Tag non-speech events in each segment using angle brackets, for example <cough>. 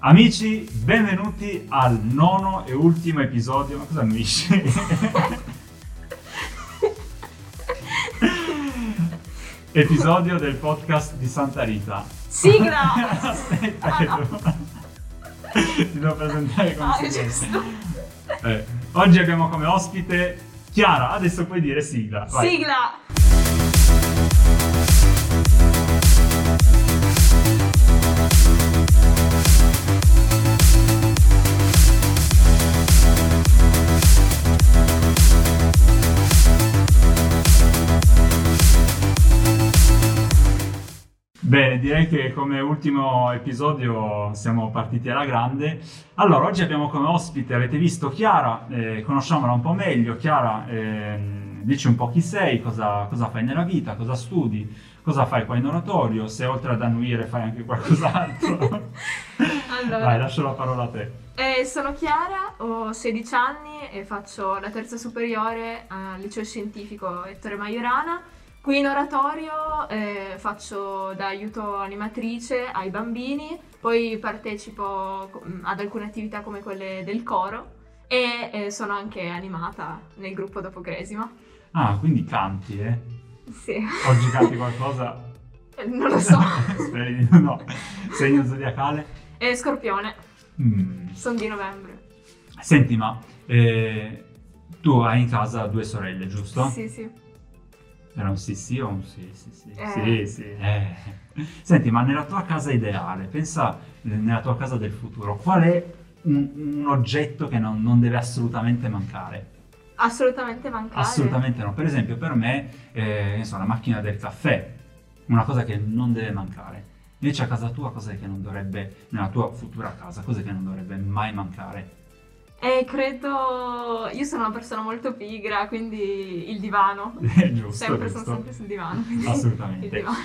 Amici, benvenuti al nono e ultimo episodio. Ma cosa amici? <laughs> episodio del podcast di Santa Rita. Sigla! <laughs> Aspetta, Ah, che no. devo... <laughs> Ti devo presentare come Ah, giusto. Eh, oggi abbiamo come ospite Chiara. Adesso puoi dire sigla. Vai. Sigla! Bene, direi che come ultimo episodio siamo partiti alla grande. Allora, oggi abbiamo come ospite, avete visto Chiara, eh, conosciamola un po' meglio. Chiara, ehm, dici un po' chi sei, cosa, cosa fai nella vita, cosa studi, cosa fai qua in oratorio, se oltre ad annuire fai anche qualcos'altro. <laughs> Allora, Vai, lascio la parola a te. eh, sono Chiara, ho 16 anni e faccio la terza superiore al liceo scientifico Ettore Maiorana. Qui in oratorio eh, faccio da aiuto animatrice ai bambini, poi partecipo co- ad alcune attività come quelle del coro e eh, sono anche animata nel gruppo dopo Cresima. Ah, quindi canti, eh? Sì, Oggi canti <laughs> qualcosa? non lo so. <laughs> Speri di no. Segno zodiacale? E Scorpione, Mm. sono di novembre. Senti, ma eh, tu hai in casa due sorelle, giusto? Sì, sì. Era un sì sì o un sì sì sì? Sì, Eh. sì. eh. Senti, ma nella tua casa ideale, pensa eh, nella tua casa del futuro, qual è un, un oggetto che non, non deve assolutamente mancare? Assolutamente mancare. Assolutamente no. Per esempio, per me, eh, ne so, la macchina del caffè, una cosa che non deve mancare. Invece a casa tua, cos'è che non dovrebbe, nella tua futura casa, cos'è che non dovrebbe mai mancare? E credo. Io sono una persona molto pigra, quindi il divano. È <laughs> giusto, sempre, sono sempre sul divano. Assolutamente. Divano.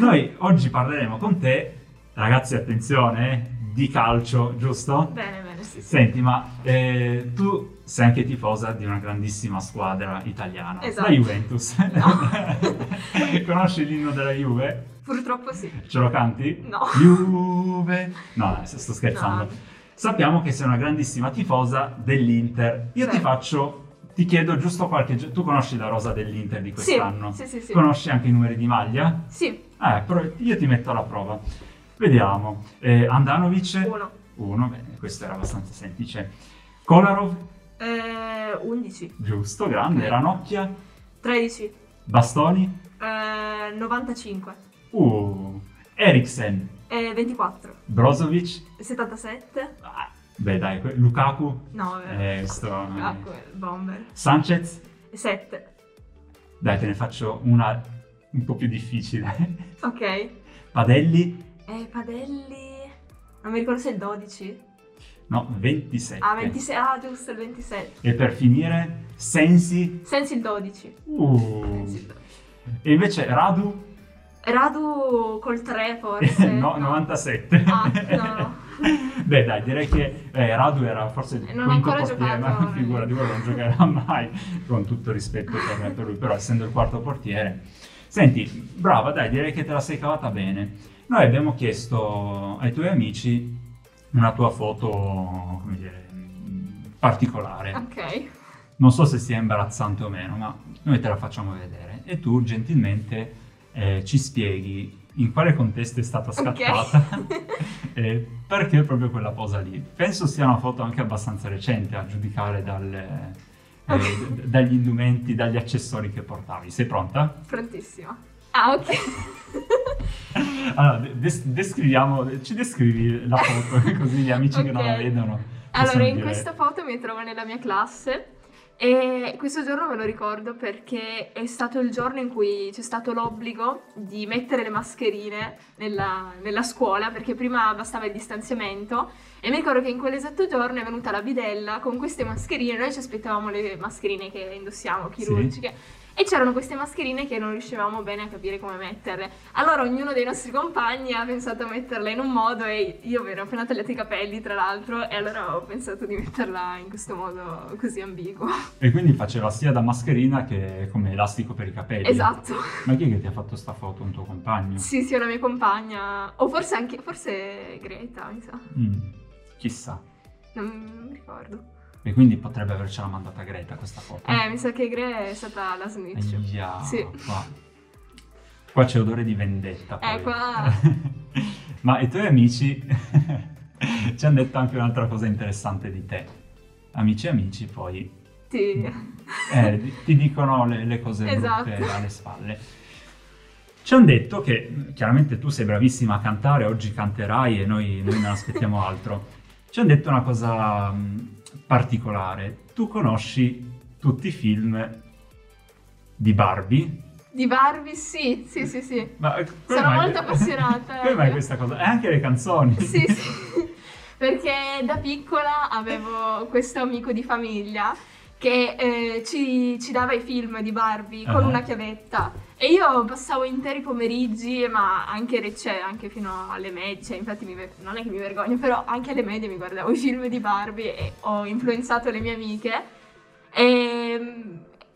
Noi oggi parleremo con te, ragazzi, attenzione, eh, di calcio, giusto? Bene, bene, sì, sì. Senti, ma eh, tu sei anche tifosa di una grandissima squadra italiana, Esatto. la Juventus. No. <laughs> Conosci l'inno della Juve? Purtroppo sì. Ce lo canti? No. Juve. No, no, sto scherzando. No. Sappiamo che sei una grandissima tifosa dell'Inter. Io ti Sì. faccio, ti chiedo giusto qualche... Tu conosci la rosa dell'Inter di Sì, quest'anno? sì, sì, sì. Conosci anche i numeri di maglia? Sì, Eh, però io ti metto alla prova. Vediamo. Eh, Andanovic? uno. Uno, bene, questo era abbastanza semplice. Kolarov? Eh, 11. Giusto, grande. Ok. Ranocchia? 13. Bastoni? Eh, 95. Uh, Eriksen? Eh, 24. Brozovic? 77. Ah, beh dai, que- Lukaku? 9. Eh, sto... Ah, quel bomber. Sanchez? 7. Dai, te ne faccio una un po' più difficile. <laughs> Ok. Padelli? Eh, Padelli. Non mi ricordo se è il 12. No, 27. Ah, 26. Ah, giusto, il 27. E per finire, Sensi? Sensi il 12. Uh. Sensi il 12. E invece Radu? Radu col 3 forse. <laughs> no, 97. Ah, no. <laughs> Beh dai, direi che eh, Radu era forse il non quinto portiere, giocato. ma figura di quello non giocherà mai, con tutto rispetto per, per lui, però essendo il quarto portiere. Senti, brava, dai, direi che te la sei cavata bene. Noi abbiamo chiesto ai tuoi amici una tua foto, come dire, particolare. Ok. Non so se sia imbarazzante o meno, ma noi te la facciamo vedere e tu gentilmente eh, ci spieghi in quale contesto è stata scattata <laughs> e perché proprio quella posa lì. Penso sia una foto anche abbastanza recente a giudicare dalle- eh, d- dagli indumenti, dagli accessori che portavi. Sei pronta? Prontissima. Ah, ok. <laughs> Allora, des- descriviamo, ci descrivi la foto così gli amici che non la vedono. Allora, in dire- questa foto mi trovo nella mia classe e questo giorno me lo ricordo perché è stato il giorno in cui c'è stato l'obbligo di mettere le mascherine nella, nella scuola perché prima bastava il distanziamento. E mi ricordo che in quell'esatto giorno è venuta la bidella con queste mascherine, noi ci aspettavamo le mascherine che indossiamo, chirurgiche. E c'erano queste mascherine che non riuscivamo bene a capire come metterle. Allora ognuno dei nostri compagni ha pensato a metterle in un modo e io mi ero appena tagliato i capelli tra l'altro e allora ho pensato di metterla in questo modo così ambiguo. E quindi faceva sia da mascherina che come elastico per i capelli. Esatto. Ma chi è che ti ha fatto sta foto? Un tuo compagno? Sì, sì, una mia compagna. O forse anche, forse Greta, mi sa. Mm, chissà. Non, non mi ricordo. E quindi potrebbe avercela mandata Greta questa foto. Eh, mi sa che Gre è stata la snitch. Aia, Sì. qua. Qua c'è odore di vendetta. poi. Eh, qua- <laughs> Ma i tuoi amici <laughs> ci hanno detto anche un'altra cosa interessante di te. Amici e amici poi Sì. <laughs> eh, ti dicono le, le cose Esatto. brutte alle spalle. Ci hanno detto che chiaramente tu sei bravissima a cantare, oggi canterai e noi, noi non aspettiamo altro. Ci hanno detto una cosa mh, particolare. Tu conosci tutti i film di Barbie? Di Barbie, sì, sì, sì, sì. Ma come Sono mai- molto <laughs> appassionata, Come mai eh. questa cosa? E anche le canzoni. <laughs> Sì, sì. Perché da piccola avevo questo amico di famiglia che eh, ci, ci dava i film di Barbie con Ah. una chiavetta e io passavo interi pomeriggi, ma anche, re- cioè, anche fino alle medie, cioè, infatti mi non è che mi vergogno, però anche alle medie mi guardavo i film di Barbie e ho influenzato le mie amiche e,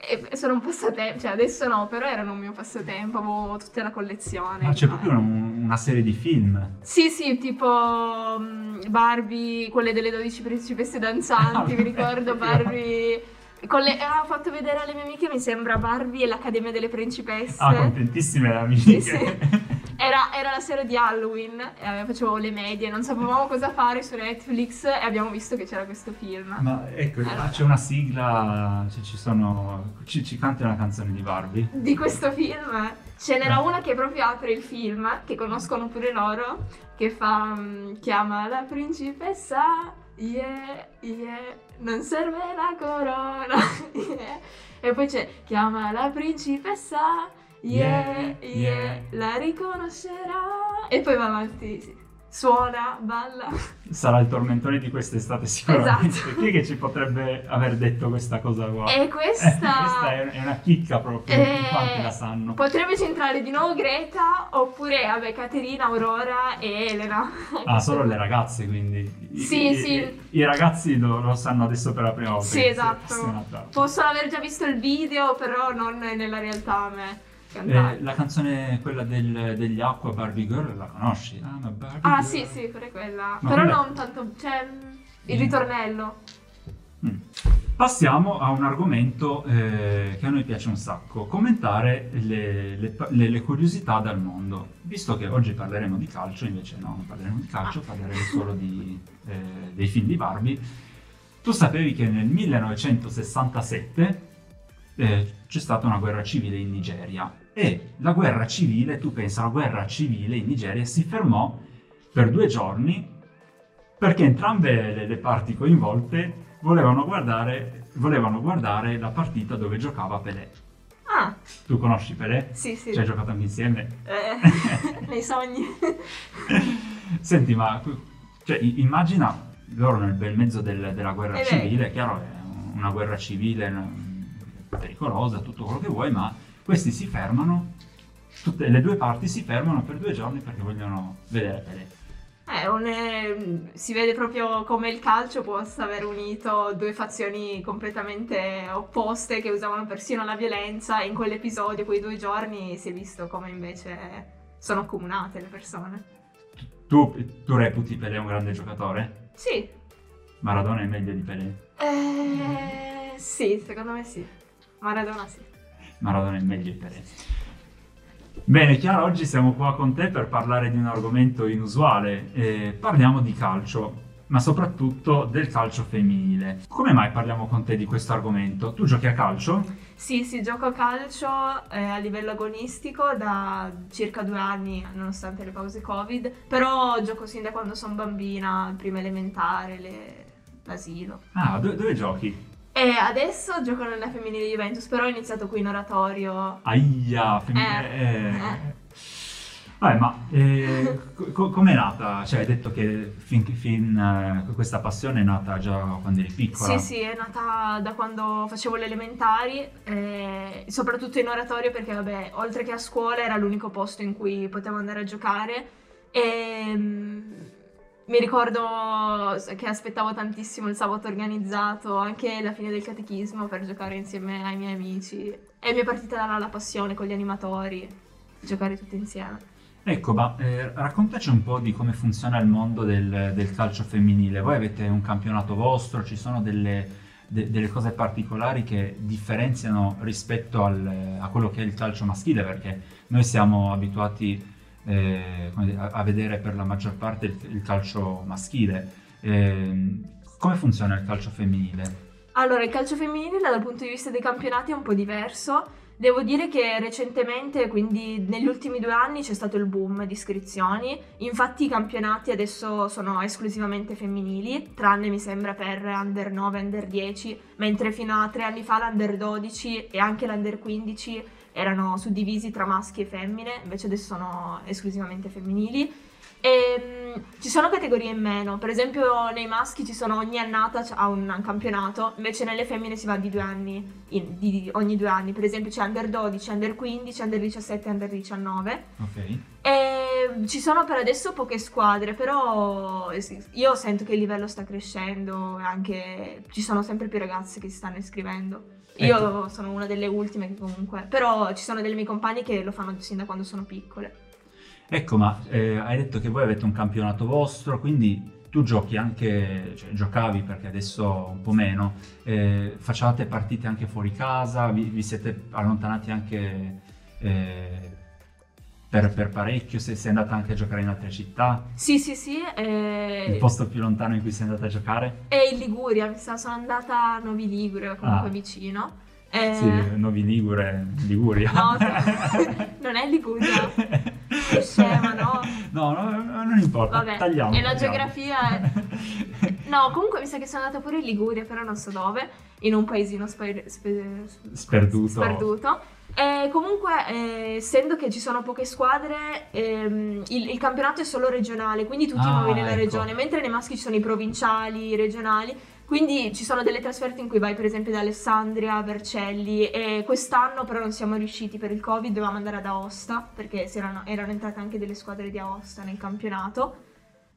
e sono un passatempo, cioè adesso no, però erano un mio passatempo, avevo tutta la collezione. Ma c'è di proprio una, una serie di film. sì, sì, tipo mm, Barbie, quelle delle 12 principesse danzanti, mi ricordo Barbie. Le, ah, ho fatto vedere alle mie amiche, mi sembra Barbie e l'Accademia delle Principesse. Ah, contentissime le amiche. Sì, sì. <laughs> Era, era la sera di Halloween, e facevo le medie, non sapevamo cosa fare su Netflix e abbiamo visto che c'era questo film. Ma ecco, Allora. c'è una sigla, cioè, ci sono... Ci, ci canti una canzone di Barbie? Di questo film ce n'era Ah. una che proprio apre il film, che conoscono pure loro, che fa mm, chiama la principessa, yeah, yeah, non serve la corona, <laughs> yeah. E poi c'è chiama la principessa, yeah, Yeah, la riconoscerà. E poi va avanti, sì. suona, balla. Sarà il tormentone di quest'estate sicuramente. Esatto. Chi è che ci potrebbe aver detto questa cosa qua? E Eh, questa... <laughs> questa è, è una chicca proprio, Eh, in quanti la sanno. Potrebbe centrare di nuovo Greta oppure, vabbè, Caterina, Aurora e Elena. Ah, solo le ragazze quindi. I- Sì, i, sì. I, i ragazzi lo, lo sanno adesso per la prima volta. Sì, esatto. Possono aver già visto il video, però non nella realtà a me Eh, la canzone, quella del- degli Acqua Barbie Girl, la conosci? Ah, ma Barbie Ah, Girl. sì, sì, pure quella. Ma però quella- non tanto, cioè, il Mm. ritornello. Mm. Passiamo a un argomento eh, che a noi piace un sacco, commentare le, le- le- le curiosità dal mondo. Visto che oggi parleremo di calcio, invece no, non parleremo di calcio, parleremo solo di, eh, dei film di Barbie. Tu sapevi che nel 1967 eh, c'è stata una guerra civile in Nigeria e la guerra civile, tu pensa, la guerra civile in Nigeria si fermò per due giorni perché entrambe le, le parti coinvolte volevano guardare, volevano guardare la partita dove giocava Pelé. Ah, Tu conosci Pelé? sì, sì. Ci hai giocato anche insieme? Eh, nei sogni. <laughs> Senti, ma cioè, immagina loro nel bel mezzo del- della guerra Eh civile, è chiaro, è una guerra civile pericolosa, tutto quello che vuoi, ma questi si fermano, tutte le due parti si fermano per due giorni perché vogliono vedere Pelé. Eh, un, eh, si vede proprio come il calcio possa aver unito due fazioni completamente opposte che usavano persino la violenza e in quell'episodio, quei due giorni, si è visto come invece sono accomunate le persone. Tu, tu reputi Pelé un grande giocatore? Sì, Maradona è meglio di Pelé? eh, sì, secondo me sì. Maradona sì. Maradona è meglio di Pelé. Bene, Chiara, oggi siamo qua con te per parlare di un argomento inusuale. Eh, parliamo di calcio, ma soprattutto del calcio femminile. Come mai parliamo con te di questo argomento? Tu giochi a calcio? Sì, sì, gioco a calcio eh, a livello agonistico da circa due anni, nonostante le pause Covid, però gioco sin da quando sono bambina, prima elementare, le- l'asilo. Ah, do- dove giochi? E adesso gioco nella femminile Juventus, però ho iniziato qui in oratorio. Aia, femminile. Eh, eh. Vabbè, ma eh, co- com'è nata? Cioè, hai detto che fin, fin eh, questa passione è nata già quando eri piccola. Sì, sì, è nata da quando facevo le elementari, eh, soprattutto in oratorio perché, vabbè, oltre che a scuola era l'unico posto in cui potevo andare a giocare e mm, mi ricordo che aspettavo tantissimo il sabato organizzato, anche la fine del catechismo per giocare insieme ai miei amici. E mi è partita là la passione con gli animatori, giocare tutti insieme. Ecco, ma eh, raccontaci un po' di come funziona il mondo del, del calcio femminile. Voi avete un campionato vostro, ci sono delle, de- delle cose particolari che differenziano rispetto al- a quello che è il calcio maschile, perché noi siamo abituati eh, a, vedere per la maggior parte il, il calcio maschile. Ehm, come funziona il calcio femminile? Allora, il calcio femminile dal punto di vista dei campionati è un po' diverso. Devo dire che recentemente, quindi negli ultimi due anni, c'è stato il boom di iscrizioni. Infatti i campionati adesso sono esclusivamente femminili, tranne mi sembra per under 9 e under 10, mentre fino a tre anni fa l'under 12 e anche l'under 15 erano suddivisi tra maschi e femmine, invece adesso sono esclusivamente femminili. E, mh, ci sono categorie in meno, per esempio nei maschi ci sono ogni annata ha un, campionato, invece nelle femmine si va di due anni, in- di- ogni due anni, per esempio c'è under 12, under 15, under 17 e under 19. Ok. E ci sono per adesso poche squadre, però io sento che il livello sta crescendo e anche ci sono sempre più ragazze che si stanno iscrivendo. Io Ecco. sono una delle ultime che comunque, però ci sono delle mie compagne che lo fanno sin da quando sono piccole. Ecco, ma eh, hai detto che voi avete un campionato vostro, quindi tu giochi anche, cioè giocavi perché adesso un po' meno, eh, facevate partite anche fuori casa, vi, vi siete allontanati anche eh, per, per parecchio, se sei andata anche a giocare in altre città, Sì, sì, sì, il e, posto più lontano in cui sei andata a giocare? e in Liguria, mi sa, sono andata a Novi Ligure, comunque Ah. vicino. Eh, Sì, Novi Ligure, Liguria. No, <laughs> non è Liguria. Che scema, no? No, no, non importa, Vabbè, tagliamo. e la tagliamo. geografia è- No, comunque mi sa che sono andata pure in Liguria, però non so dove, in un paesino spe- spe- Sperduto. sperduto. E comunque, eh, essendo che ci sono poche squadre, ehm, il, il campionato è solo regionale, quindi tu ti Ah, muovi nella ecco. regione, mentre nei maschi ci sono i provinciali, i regionali. Quindi ci sono delle trasferte in cui vai per esempio da Alessandria, Vercelli e quest'anno però non siamo riusciti per il Covid, dovevamo andare ad Aosta perché erano, erano entrate anche delle squadre di Aosta nel campionato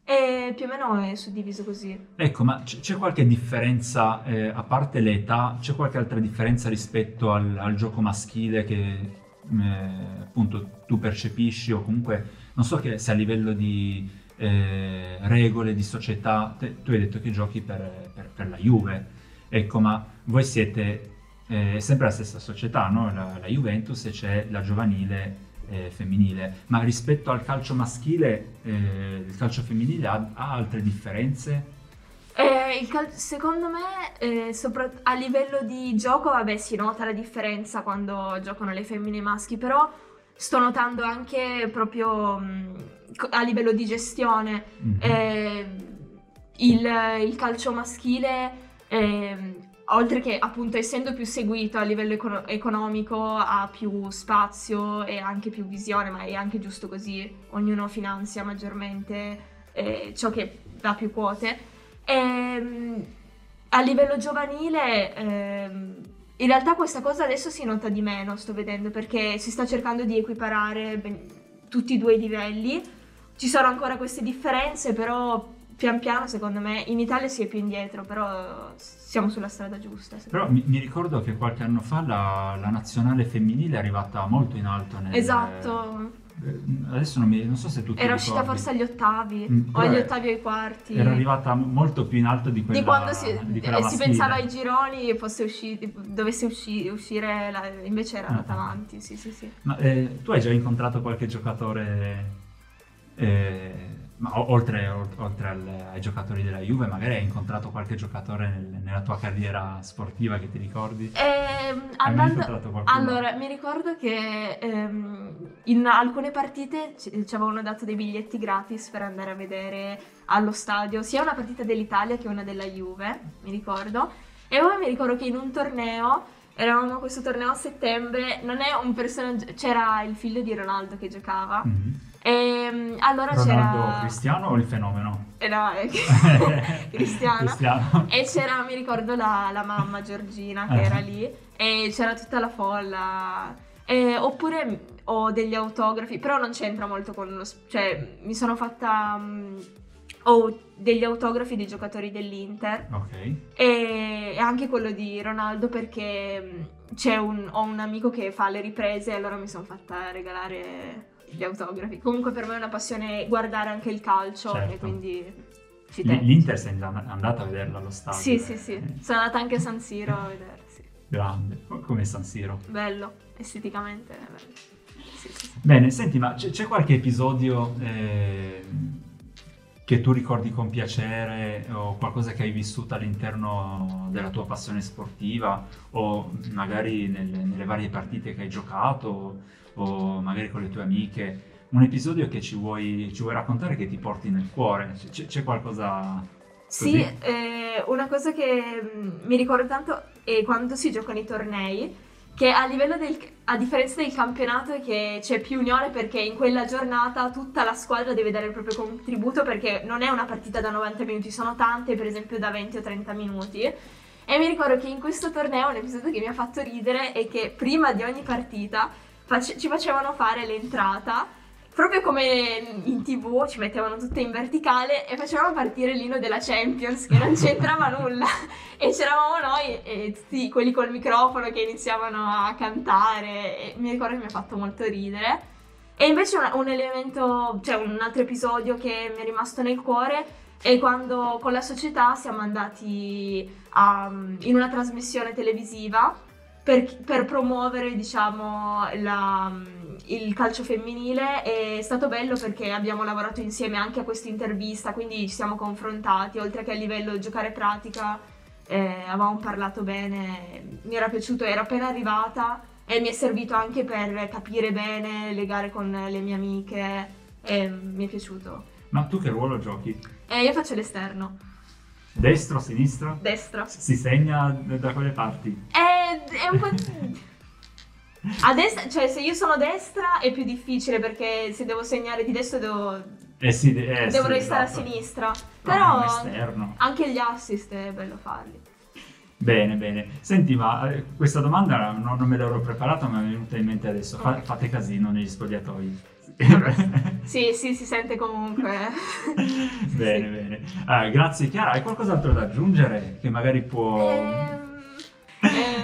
e più o meno è suddiviso così. Ecco, ma c- c'è qualche differenza, eh, a parte l'età, c'è qualche altra differenza rispetto al, al gioco maschile che eh, appunto tu percepisci o comunque non so che se a livello di eh, regole, di società, te- tu hai detto che giochi per, per- per la Juve, ecco, ma voi siete eh, sempre la stessa società, no? La, la Juventus e c'è la giovanile eh, femminile, ma rispetto al calcio maschile, eh, il calcio femminile ha, ha altre differenze? Eh, cal- secondo me, eh, sopra- a livello di gioco, vabbè, si nota la differenza quando giocano le femmine e i maschi, però sto notando anche proprio mh, co- a livello di gestione. Mhm. Eh, il, il calcio maschile, ehm, oltre che appunto essendo più seguito a livello econo- economico, ha più spazio e anche più visione, ma è anche giusto così, ognuno finanzia maggiormente eh, ciò che dà più quote. Ehm, a livello giovanile, ehm, in realtà questa cosa adesso si nota di meno, sto vedendo, perché si sta cercando di equiparare ben- tutti e due i livelli. Ci sono ancora queste differenze, però pian piano, secondo me, in Italia si è più indietro, però siamo sulla strada giusta. Però mi, mi ricordo che qualche anno fa la, la nazionale femminile è arrivata molto in alto nel... Esatto, eh, Adesso non, mi, non so se tu era uscita forse agli ottavi, Mm, o agli è- ottavi o ai quarti. Era arrivata molto più in alto di quella di quando si, di eh, si pensava ai gironi fosse usci- dovesse usci- uscire, la- invece era andata Ah. avanti, sì sì sì. Ma eh, tu hai già incontrato qualche giocatore, eh, ma oltre, oltre al- ai giocatori della Juve, magari hai incontrato qualche giocatore nel- nella tua carriera sportiva che ti ricordi? Mai andando- allora, mi ricordo che ehm, in alcune partite ci, ci avevano dato dei biglietti gratis per andare a vedere allo stadio sia una partita dell'Italia che una della Juve, mi ricordo. E poi mi ricordo che in un torneo, eravamo a questo torneo a settembre, non è un personaggio, c'era il figlio di Ronaldo che giocava. Mhm. E, allora Ronaldo c'era... Cristiano o il fenomeno? Eh no, è <laughs> Cristiano. Cristiano. E c'era, mi ricordo, la, la mamma Giorgina che Ah. era lì e c'era tutta la folla. E- oppure ho degli autografi, però non c'entra molto con lo... cioè, mi sono fatta... mm, ho degli autografi dei giocatori dell'Inter Ok. e anche quello di Ronaldo perché mm, c'è un, ho un amico che fa le riprese e allora mi sono fatta regalare gli autografi. Comunque per me è una passione guardare anche il calcio Certo. e quindi ci L- tengo. L'Inter sei and- andata a vederla allo stadio. Sì, sì, sì. Eh, Sono andata anche a San Siro a vedere, sì. Grande, Co- come San Siro. Bello, esteticamente bello. Sì, sì. Bene, senti, ma c'è, c'è qualche episodio eh, che tu ricordi con piacere o qualcosa che hai vissuto all'interno della tua passione sportiva o magari nelle, nelle varie partite che hai giocato o magari con le tue amiche? Un episodio che ci vuoi, ci vuoi raccontare che ti porti nel cuore? C'è, c'è qualcosa Sì, così? eh, una cosa che mm, mi ricordo tanto è quando si giocano i tornei, che a livello del, a differenza del campionato che c'è più unione perché in quella giornata tutta la squadra deve dare il proprio contributo perché non è una partita da 90 minuti, sono tante per esempio da 20 o 30 minuti. E mi ricordo che in questo torneo un episodio che mi ha fatto ridere è che prima di ogni partita face- ci facevano fare l'entrata proprio come in tv ci mettevano tutte in verticale e facevano partire l'inno della Champions che non c'entrava <laughs> nulla. E c'eravamo noi e tutti quelli col microfono che iniziavano a cantare e mi ricordo che mi ha fatto molto ridere. E invece un, un elemento cioè un altro episodio che mi è rimasto nel cuore è quando con la società siamo andati a- in una trasmissione televisiva per, per promuovere diciamo la, il calcio femminile è stato bello perché abbiamo lavorato insieme anche a questa intervista, quindi ci siamo confrontati, oltre che a livello giocare pratica, eh, avevamo parlato bene, mi era piaciuto, ero appena arrivata e mi è servito anche per capire bene, legare con le mie amiche e mi è piaciuto. Ma tu che ruolo giochi? E io faccio l'esterno, Destro, sinistro? destra. Si segna da quelle parti? È, è un po'... A destra, cioè se io sono destra è più difficile perché se devo segnare di destra devo, Eh sì, eh, devo sì, restare esatto. a sinistra. No, Però esterno. anche gli assist è bello farli. Bene, bene. Senti, ma eh, questa domanda non, non me l'ero preparata, ma mi è venuta in mente adesso. Fa- fate casino negli spogliatoi. <laughs> Sì, <laughs> sì, si sente comunque. Bene, <laughs> sì. bene. Ah, grazie Chiara, hai qualcos'altro da aggiungere che magari può... Eh,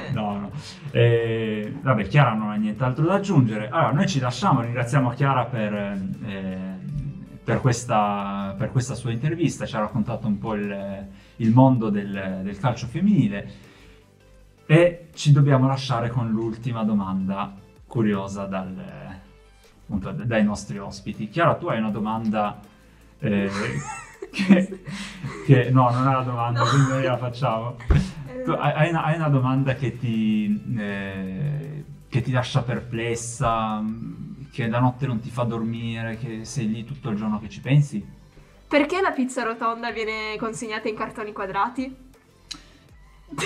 <laughs> No, no. Eh, vabbè, Chiara non ha nient'altro da aggiungere. Allora, noi ci lasciamo, ringraziamo Chiara per, eh, per questa, per questa sua intervista, ci ha raccontato un po' il, il mondo del, del calcio femminile e ci dobbiamo lasciare con l'ultima domanda curiosa dal- appunto, dai nostri ospiti. Chiara, tu hai una domanda... eh, <laughs> che, che- no, non è una domanda, No. quindi noi la facciamo. <laughs> Tu hai, una, hai una domanda che ti, eh, che ti lascia perplessa, mh, che la notte non ti fa dormire, che sei lì tutto il giorno che ci pensi? Perché la pizza rotonda viene consegnata in cartoni quadrati?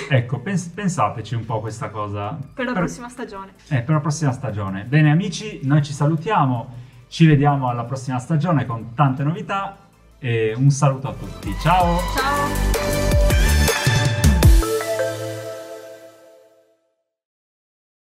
Ecco, pens- pensateci un po' questa cosa. Per la prossima stagione. eh, per la prossima stagione. Bene amici, noi ci salutiamo, ci vediamo alla prossima stagione con tante novità e un saluto a tutti. Ciao! Ciao!